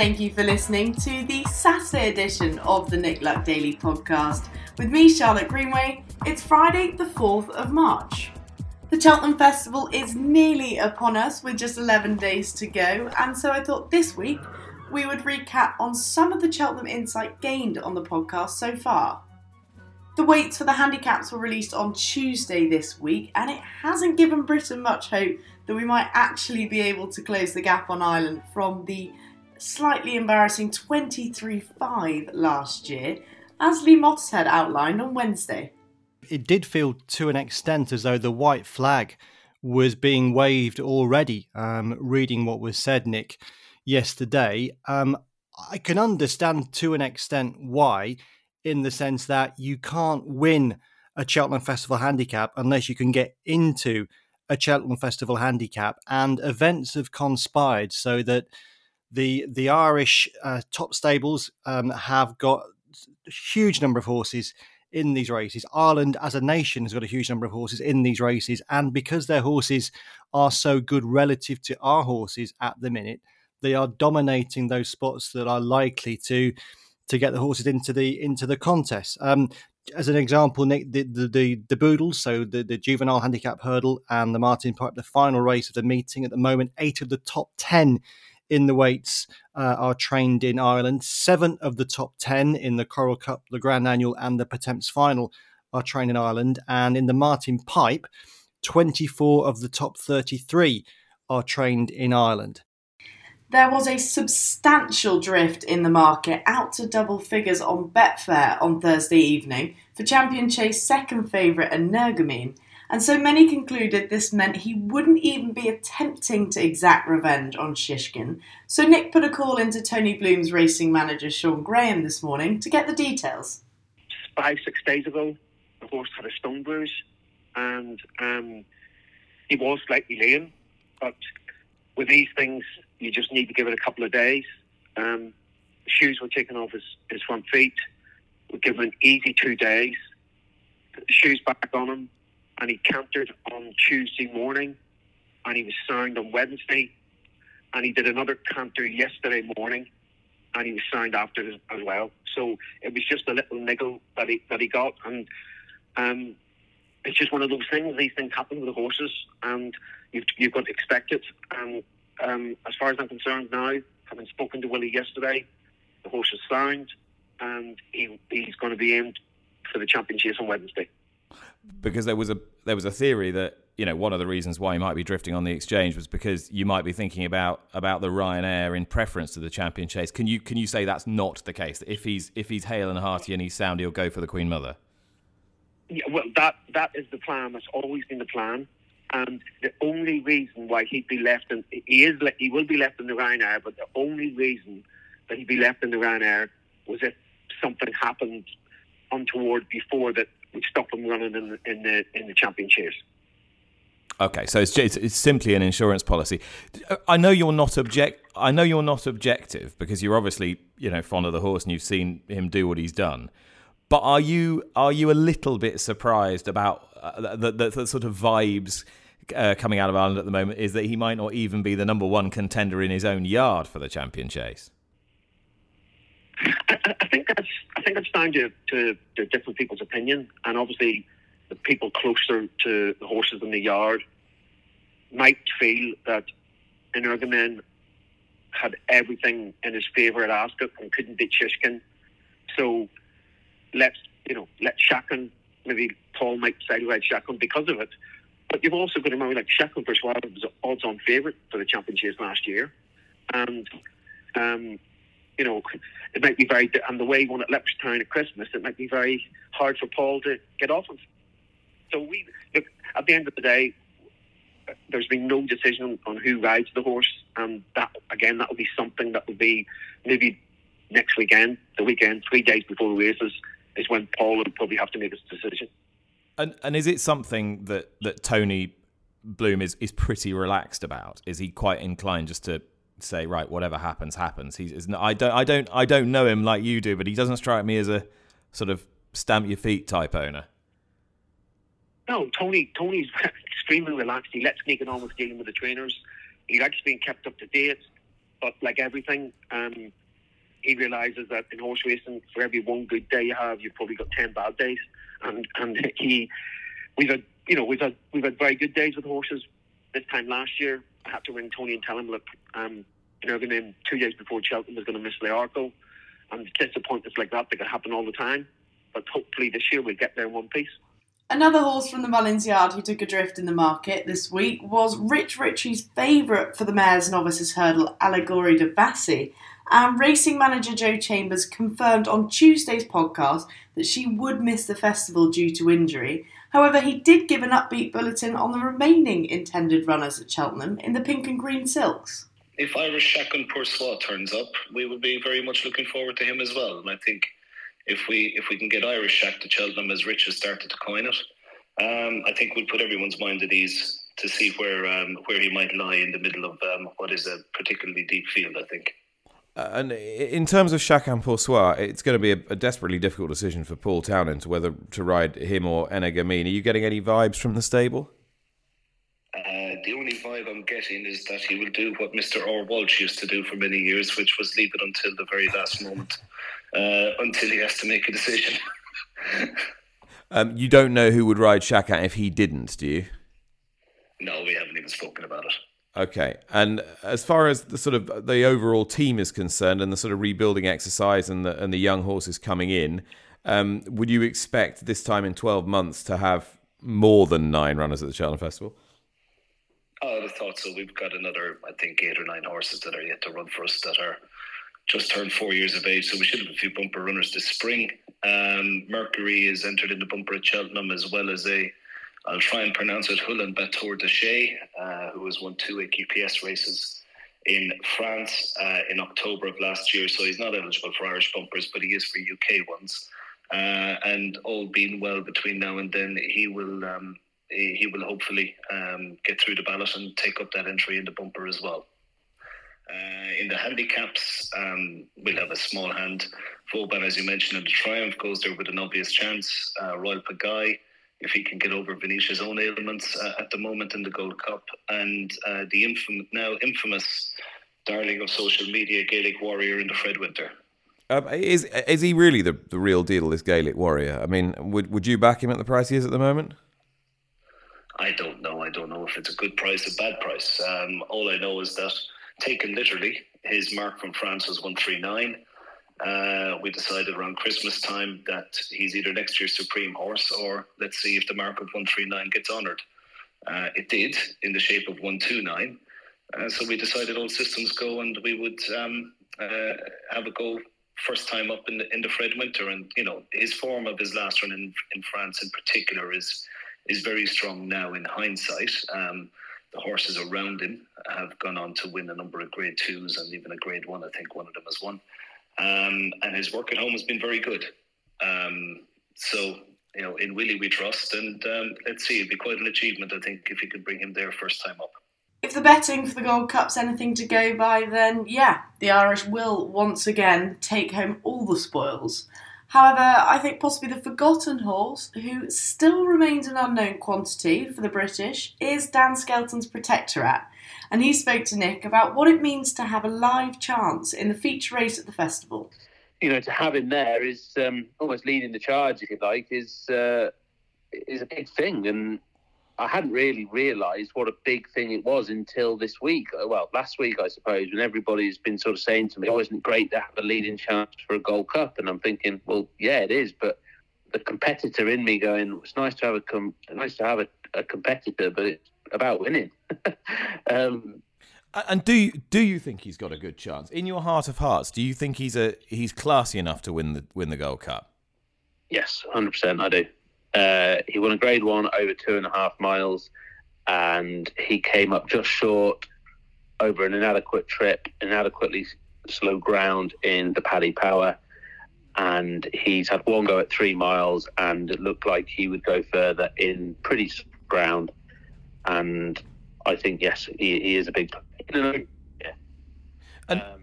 Thank you for listening to the Saturday edition of the Nick Luck Daily podcast. With me, Charlotte Greenway, it's Friday, the 4th of March. The Cheltenham Festival is nearly upon us with just 11 days to go, and so I thought this week we would recap on some of the Cheltenham insight gained on the podcast so far. The weights for the handicaps were released on Tuesday this week, and it hasn't given Britain much hope that we might actually be able to close the gap on Ireland from the slightly embarrassing 23 5 last year, as Lee Mottershead outlined on Wednesday. It did feel to an extent as though the white flag was being waved already. Um, reading what was said, Nick, yesterday, um, I can understand to an extent why, in the sense that you can't win a Cheltenham Festival handicap unless you can get into a Cheltenham Festival handicap, and events have conspired so that the the Irish uh, top stables um, have got a huge number of horses in these races. Ireland, as a nation, has got a huge number of horses in these races, and because their horses are so good relative to our horses at the minute, they are dominating those spots that are likely to to get the horses into the into the contest. Um, as an example, Nick, the the, the, the Boodles, so the, the juvenile handicap hurdle and the Martin Pipe, the final race of the meeting at the moment, eight of the top 10 in the weights uh, are trained in Ireland. Seven of the top 10 in the Coral Cup, the Grand Annual, and the Pertemps Final are trained in Ireland. And in the Martin Pipe, 24 of the top 33 are trained in Ireland. There was a substantial drift in the market out to double figures on Betfair on Thursday evening for Champion Chase second favourite Energumene, and so many concluded this meant he wouldn't even be attempting to exact revenge on Shishkin. So Nick put a call into Tony Bloom's racing manager Sean Graham this morning to get the details. Five, six days ago, the horse had a stone bruise and um, he was slightly lame, but with these things, you just need to give it a couple of days. Um, shoes were taken off his, his front feet. We give him an easy two days. Shoes back on him, and he cantered on Tuesday morning, and he was sound on Wednesday, and he did another canter yesterday morning, and he was sound after as, well. So it was just a little niggle that he that he got, and um, it's just one of those things. These things happen with the horses, and you've you've got to expect it. And um, as far as I'm concerned now, having spoken to Willie yesterday, the horse is sound and he, he's going to be aimed for the championship on Wednesday. Because there was a there was a theory that you know one of the reasons why he might be drifting on the exchange was because you might be thinking about about the Ryanair in preference to the champion chase. Can you can you say that's not the case? That if he's if he's hale and hearty and he's sound, he'll go for the Queen Mother. Yeah, well, that that is the plan. That's always been the plan. And the only reason why he'd be left in he is he will be left in the Ryanair, but the only reason that he'd be left in the Ryanair was if something happened untoward before that stop them running in the in the in the championship. Okay, so it's, it's, it's simply an insurance policy. I know you're not object. I know you're not objective because you're obviously you know fond of the horse and you've seen him do what he's done. But are you are you a little bit surprised about uh, the, the, the sort of vibes uh, coming out of Ireland at the moment is that he might not even be the number one contender in his own yard for the champion chase. I, I think that's I think that's down to, to, to, different people's opinion, and obviously the people closer to the horses in the yard might feel that Energumene had everything in his favour at Ascot and couldn't beat Shishkin. So let's you know let Chacun maybe Paul might side with Chacun because of it. But you've also got to remember, like Chacun Pour Soi was an odds-on favourite for the championships last year, and um, you know it might be very and the way won at Leopardstown at Christmas, it might be very hard for Paul to get off of. So we look at the end of the day, there's been no decision on who rides the horse, and that again that will be something that will be maybe next weekend, the weekend, three days before the races is when Paul will probably have to make his decision. And and is it something that that Tony Bloom is is pretty relaxed about? Is he quite inclined just to say right, whatever happens, happens? He's I don't I don't I don't know him like you do, but he doesn't strike me as a sort of stamp your feet type owner. No, Tony. Tony's extremely relaxed. He lets me get on with dealing with the trainers. He likes being kept up to date. But like everything, um, he realizes that in horse racing, for every one good day you have, you've probably got ten bad days. And and he, we've had you know we've had we've had very good days with horses. This time last year, had to ring Tony and tell him, look, um, you know, going in two days before Cheltenham was going to miss the Arkle, and disappointments like that they can happen all the time. But hopefully this year we'll get there in one piece. Another horse from the Mullins Yard who took adrift in the market this week was Rich Ricci's favourite for the Mares Novices Hurdle, Allegorie de Vassy. And racing manager Jo Chambers confirmed on Tuesday's podcast that she would miss the festival due to injury. However, he did give an upbeat bulletin on the remaining intended runners at Cheltenham in the pink and green silks. If Irish Pour Soi turns up, we would be very much looking forward to him as well. And I think if we if we can get Irish Shack to Cheltenham as Rich has started to coin it, um, I think we'll put everyone's mind at ease to see where um, where he might lie in the middle of um, what is a particularly deep field. I think. And in terms of Chacun Pour Soi, it's going to be a, a, desperately difficult decision for Paul Townend whether to ride him or Energumene. Are you getting any vibes from the stable? Uh, the only vibe I'm getting is that he will do what Mr. Orr Walsh used to do for many years, which was leave it until the very last moment uh, until he has to make a decision. um, you don't know who would ride Shaka if he didn't, do you? No, we haven't even spoken about it. Okay, and as far as the sort of the overall team is concerned, and the sort of rebuilding exercise, and the and the young horses coming in, um, would you expect this time in twelve months to have more than nine runners at the Cheltenham Festival? I would have thought so. We've got another, I think, eight or nine horses that are yet to run for us that are just turned four years of age, so we should have a few bumper runners this spring. Um, Mercury is entered in the bumper at Cheltenham as well as a, I'll try and pronounce it, Hulin Batour de Chez, uh, who has won two AQPS races in France uh, in October of last year. So he's not eligible for Irish bumpers, but he is for UK ones. Uh, and all being well between now and then, he will um, he, he, will hopefully um, get through the ballot and take up that entry in the bumper as well. Uh, in the handicaps, um, we'll have a small hand. Vauban, as you mentioned, in the Triumph goes there with an obvious chance. Uh, Royal Pagaille, if he can get over Venetia's own ailments uh, at the moment in the Gold Cup, and uh, the infam- now infamous darling of social media, Gaelic Warrior in the Fred Winter. Um, is is he really the, the real deal, this Gaelic Warrior? I mean, would would you back him at the price he is at the moment? I don't know. I don't know if it's a good price or bad price. Um, all I know is that taken literally. His mark from France was 139. Uh, we decided around Christmas time that he's either next year's Supreme Horse or let's see if the mark of 139 gets honoured. Uh, it did in the shape of 129. Uh, so we decided all systems go and we would um, uh, have a go first time up in the, in the Fred Winter. And, you know, his form of his last run in, in France in particular is is very strong now in hindsight. Um, the horses around him have gone on to win a number of grade twos and even a grade one. I think one of them has won. Um, and his work at home has been very good. Um, so, you know, in Willie we trust. And um, let's see, it'd be quite an achievement, I think, if you could bring him there first time up. If the betting for the Gold Cup's anything to go by, then yeah, the Irish will once again take home all the spoils. However, I think possibly the forgotten horse, who still remains an unknown quantity for the British, is Dan Skelton's Protectorat. And he spoke to Nick about what it means to have a live chance in the feature race at the festival. You know, to have him there is um, almost leading the charge, if you like, is uh, is a big thing. And I hadn't really realised what a big thing it was until this week. Uh, well, last week, I suppose, when everybody's been sort of saying to me, "Oh, isn't it great to have a leading chance for a Gold Cup?" And I'm thinking, well, yeah, it is, but the competitor in me going, it's nice to have a com- nice to have a, a competitor, but it's about winning. um, and do you, do you think he's got a good chance in your heart of hearts? Do you think he's a he's classy enough to win the win the Gold Cup? Yes, hundred percent. I do. Uh, he won a Grade One over two and a half miles, and he came up just short over an inadequate trip, inadequately slow ground in the Paddy Power. And he's had one go at three miles, and it looked like he would go further in pretty ground. And I think yes, he, he is a big. Yeah. And- um,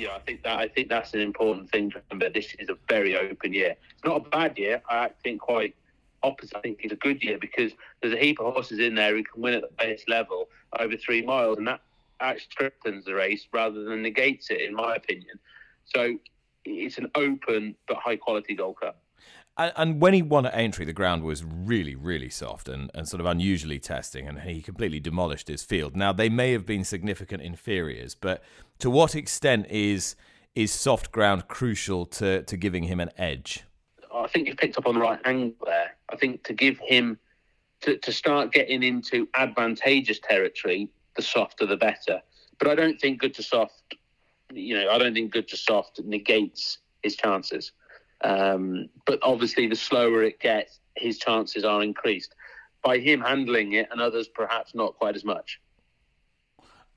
yeah, I think that I think that's an important thing to remember. This is a very open year. It's not a bad year. I think quite opposite. I think it's a good year because there's a heap of horses in there who can win at the base level over three miles, and that actually strengthens the race rather than negates it, in my opinion. So it's an open but high quality Gold Cup. And, and when he won at Aintree, the ground was really, really soft and, and sort of unusually testing, and he completely demolished his field. Now, they may have been significant inferiors, but to what extent is is soft ground crucial to, to giving him an edge? I think you've picked up on the right angle there. I think to give him to, to start getting into advantageous territory, the softer the better. But I don't think good to soft, you know, I don't think good to soft negates his chances. Um, but obviously, the slower it gets, his chances are increased by him handling it, and others perhaps not quite as much.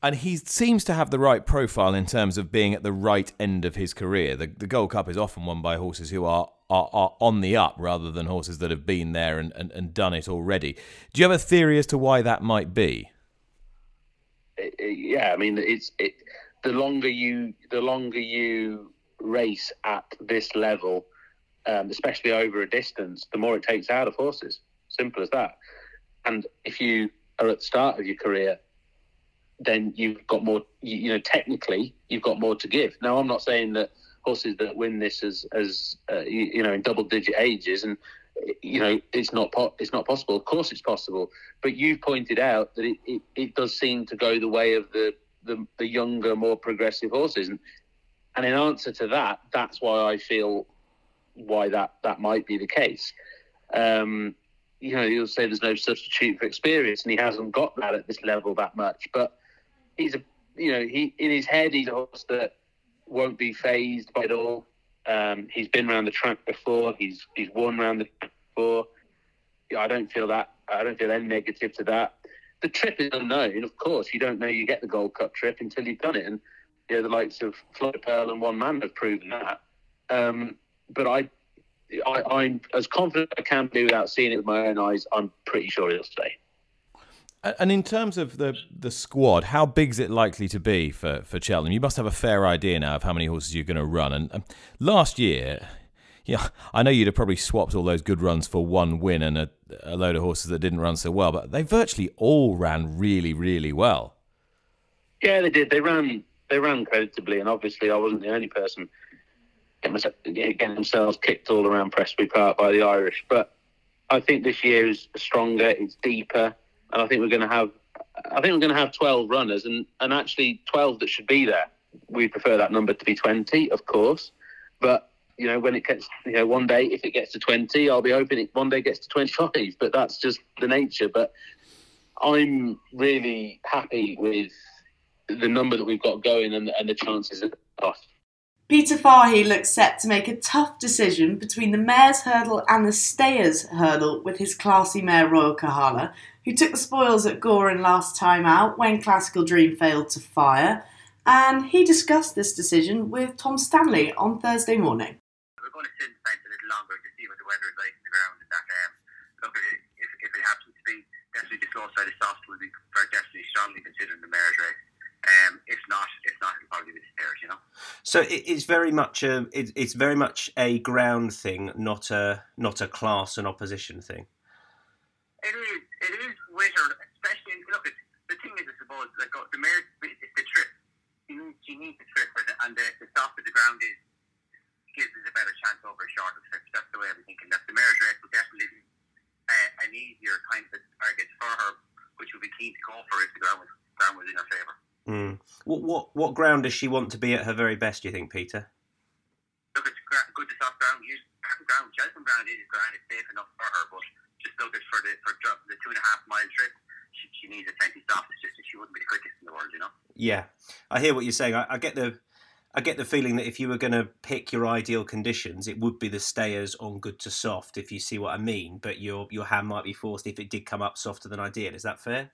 And he seems to have the right profile in terms of being at the right end of his career. The, the Gold Cup is often won by horses who are, are, are on the up rather than horses that have been there and, and, and done it already. Do you have a theory as to why that might be? Yeah, I mean, it's it. The longer you, the longer you race at this level, um, especially over a distance, the more it takes out of horses. Simple as that. And if you are at the start of your career, then you've got more. You, you know, technically, you've got more to give. Now, I'm not saying that horses that win this as as uh, you, you know in double digit ages and you know it's not po- it's not possible. Of course, it's possible. But you've pointed out that it, it, it does seem to go the way of the, the the younger, more progressive horses, and and in answer to that, that's why I feel why that that might be the case. Um, you know, you'll say there's no substitute for experience, and he hasn't got that at this level that much. But he's a, you know, he in his head he's a horse that won't be phased by it all. Um, he's been around the track before. He's he's won around the track before. Yeah, I don't feel that. I don't feel any negative to that. The trip is unknown, of course. You don't know you get the Gold Cup trip until you've done it, and you know the likes of Florida Pearl and One Man have proven that. Um, but I, I, I'm as confident I can be without seeing it with my own eyes. I'm pretty sure he'll stay. And in terms of the the squad, how big is it likely to be for, for Cheltenham? You must have a fair idea now of how many horses you're going to run. And um, last year, yeah, I know you'd have probably swapped all those good runs for one win and a, a load of horses that didn't run so well, but they virtually all ran really, really well. Yeah, they did. They ran. They ran creditably, and obviously, I wasn't the only person getting, themselves kicked all around Prestbury Park by the Irish. But I think this year is stronger. It's deeper, and I think we're going to have. I think we're going to have twelve runners, and and actually twelve that should be there. We prefer that number to be twenty, of course, but. You know, when it gets, you know, one day if it gets to twenty, I'll be hoping it one day gets to twenty-five. But that's just the nature. But I'm really happy with the number that we've got going and, and the chances of us. Peter Fahey looks set to make a tough decision between the mare's hurdle and the stayers hurdle with his classy mare Royal Kahala, who took the spoils at Gowran last time out when Classical Dream failed to fire. And he discussed this decision with Tom Stanley on Thursday morning. we're going to sit and a little longer to see what the weather is like in the ground. That, um, look, if, if it happens to be definitely the slow side of soft, we'll be definitely strongly considering the mare's race. Um, if not, if not, it'll probably be the you know. So it, it's very much a it, it's very much a ground thing, not a not a class and opposition thing. It is, it is winter, especially, look, it's, the thing is, I suppose, like, the mare's, it's the trip. You need, you need the trip, and, the, the softer the ground is, gives us a better chance over a shorter trip. That's the way I'm thinking. That the mare's race will definitely be uh, an easier kind of target for her, which will be keen to go for if the ground was, ground was in her favour. Mm. What what what ground does she want to be at her very best? Do you think, Peter? Look, it's good to soft ground. Use ground. Cheltenham ground is ground. It's safe enough for her, but just look at for the for the two and a half mile trip. She, she needs a plenty soft. It's just she wouldn't be the quickest in the world, you know. Yeah, I hear what you're saying. I, I get the I get the feeling that if you were going to pick your ideal conditions, it would be the stayers on good to soft, if you see what I mean. But your your hand might be forced if it did come up softer than ideal. Is that fair?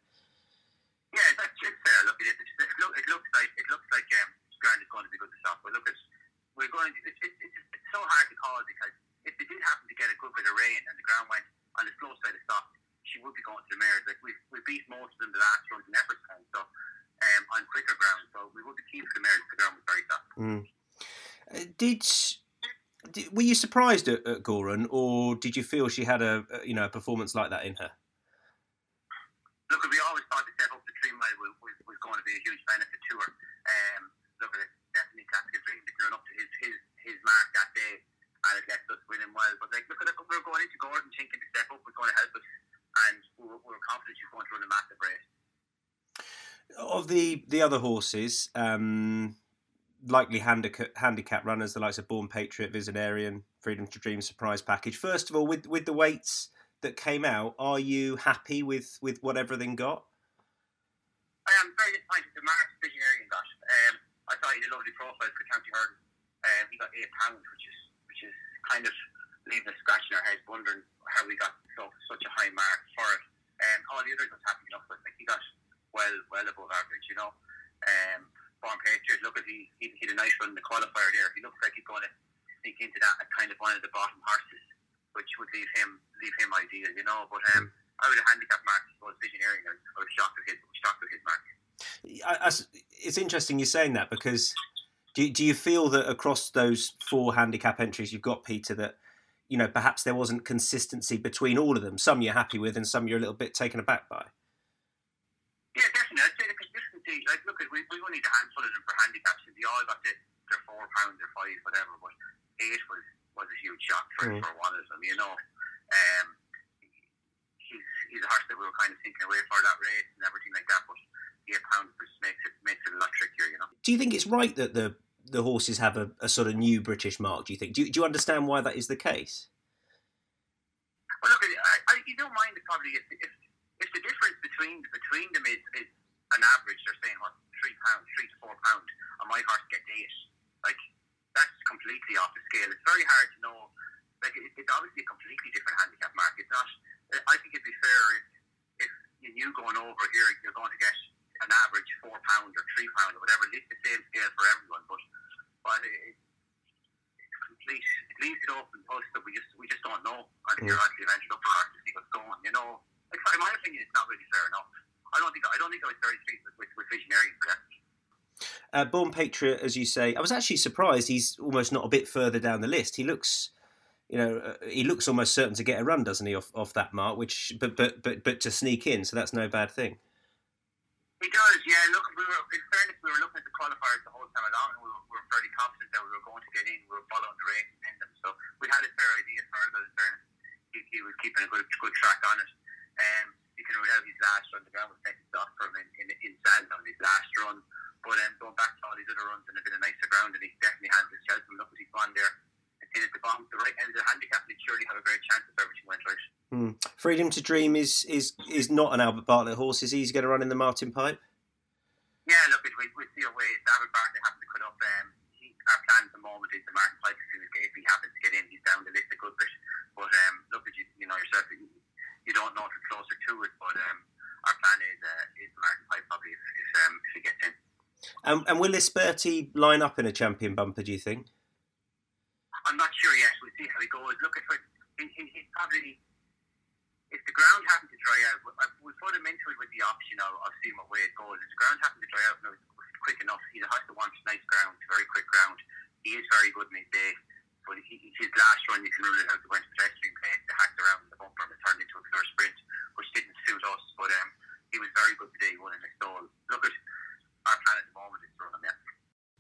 Yeah, that's it's fair. Look, it, it, it, look, it looks like it looks like um, ground is going to be good to soft. But look, it's, we're going. To, it, it, it, it's so hard to call because if they did happen to get a good bit of rain and the ground went on the slow side of soft, she would be going to the mares. Like we we beat most of them the last runs in time, so um, on quicker ground. So we would be keen for the mares. The ground was very soft. Mm. Uh, did, did were you surprised at, at Gowran, or did you feel she had a, a you know a performance like that in her? look, we always thought the step up to three mile was, was, was going to be a huge benefit to her. Um, look at it, definitely Classical Dream to run up to his, his, his mark that day, and it left us winning well. But like, look at it, we were going into Gowran thinking the step up was going to help us, and we were, we were confident she was going to run a massive race. Of the the other horses, um, likely handicap, handicap runners, the likes of Born Patriot, Visionarian, Freedom to Dream, Surprise Package. First of all, with with the weights that came out, are you happy with with what everything got? I am very disappointed the Mark Visionarian got. Um, I thought he had a lovely profile for County Hurdle. Um, he got eight pounds, which is which is kind of leaving us scratching our heads, wondering how we got so such a high mark for it. Um, all the others was happy enough with. Like he got well well above average, you know. Um, Born Patriot, look at he, he he had a nice run in the qualifier there. He looks like he's going to sneak into that as kind of one of the bottom horses, which would leave him leave him ideal, you know. But um, I would have handicap mark was visionary. I was shocked at his shocked at his mark. I, I, it's interesting you're saying that because do, do you feel that across those four handicap entries you've got, Peter, that you know perhaps there wasn't consistency between all of them? Some you're happy with, and some you're a little bit taken aback by. Yeah, definitely. I'd say the consistency. Like, look, we we only need a handful of them for handicaps, and they all got the, their four pounds or five, whatever. But eight was was a huge shock for Mm. for one of them. You know, um, he's he's a horse that we were kind of thinking away for that race and everything like that. But eight pounds just makes it makes it a lot trickier. You know. Do you think it's right that the the horses have a, a sort of new British mark? Do you think? Do you, do you understand why that is the case? Well, look, I, I, you don't mind probably if, if if the difference between between them is, is an average. They're saying what three pounds, three to four pound, and my horse gets eight. Like that's completely off the scale. It's very hard to know. Like it, it's obviously a completely different handicap mark. It's not. I think it'd be fair if if you knew going over here you're going to get an average four pound or three pound or whatever. It's the same scale for everyone, but but it, it's complete. It leaves it open to us that we just we just don't know until you're actually ventured up the mark to see what's going. You know, like, in my opinion, it's not really fair enough. I don't think I don't think I was very pleased with, with, with visionary for that. Uh, Born Patriot, as you say, I was actually surprised he's almost not a bit further down the list. He looks, you know, uh, he looks almost certain to get a run, doesn't he, off, off that mark? Which, but but but but to sneak in, so that's no bad thing. He does, yeah. Look, we were in fairness, we were looking at the qualifiers the whole time along, and we were, we were fairly confident that we were going to get in. We were following the race and in them, so we had a fair idea for that. In fairness, he, he was keeping a good good track on it. Um, you can read out his last run. The ground was taking stock from him in, in, in sand on his last run. But um, going back to all these other runs in a bit of nicer ground, and he definitely handled Cheltenham. Look what he's there. And at the bottom, the right end of the handicap, he'd surely have a great chance if everything went right. Hmm. Freedom to Dream is is is not an Albert Bartlett horse. Is he? He's going to run in the Martin Pipe. Yeah, look, we, we see a way. David Bartley has to cut up. Um, he, our plan at the moment is the Martin Pipe. If he, if he happens to get in, he's down the list a good bit. But um, look you, you know yourself. You, you don't know if it's closer to it, but um, our plan is uh, is the Martin Pipe probably if, if, um, if he gets in. And, and will Lisberti line up in a champion bumper? Do you think? I'm not sure yet. We'll see how he goes. Look at what he, he, he's probably. If the ground happened to dry out, we- I- we put him into it with the option of, of seeing what way it goes. If the ground happened to dry out quick enough, he's a horse that wants nice ground, very quick ground. He is very good in his day, but he, his last run, you can rule it out. He went to the pedestrian pace, the hacked around the bumper and it turned into a pure sprint, which didn't suit us. But um, he was very good today, he in the stall. Look at our plan at the moment is to run.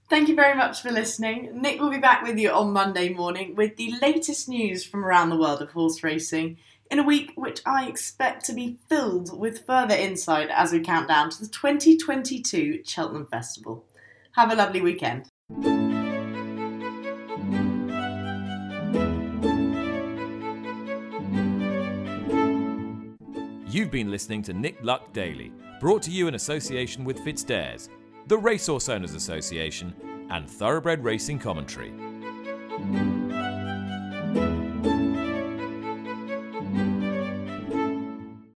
Thank you very much for listening. Nick will be back with you on Monday morning with the latest news from around the world of horse racing in a week which I expect to be filled with further insight as we count down to the 2022 Cheltenham Festival. Have a lovely weekend. You've been listening to Nick Luck Daily, brought to you in association with FitzDares, the Racehorse Owners Association, and thoroughbred racing commentary.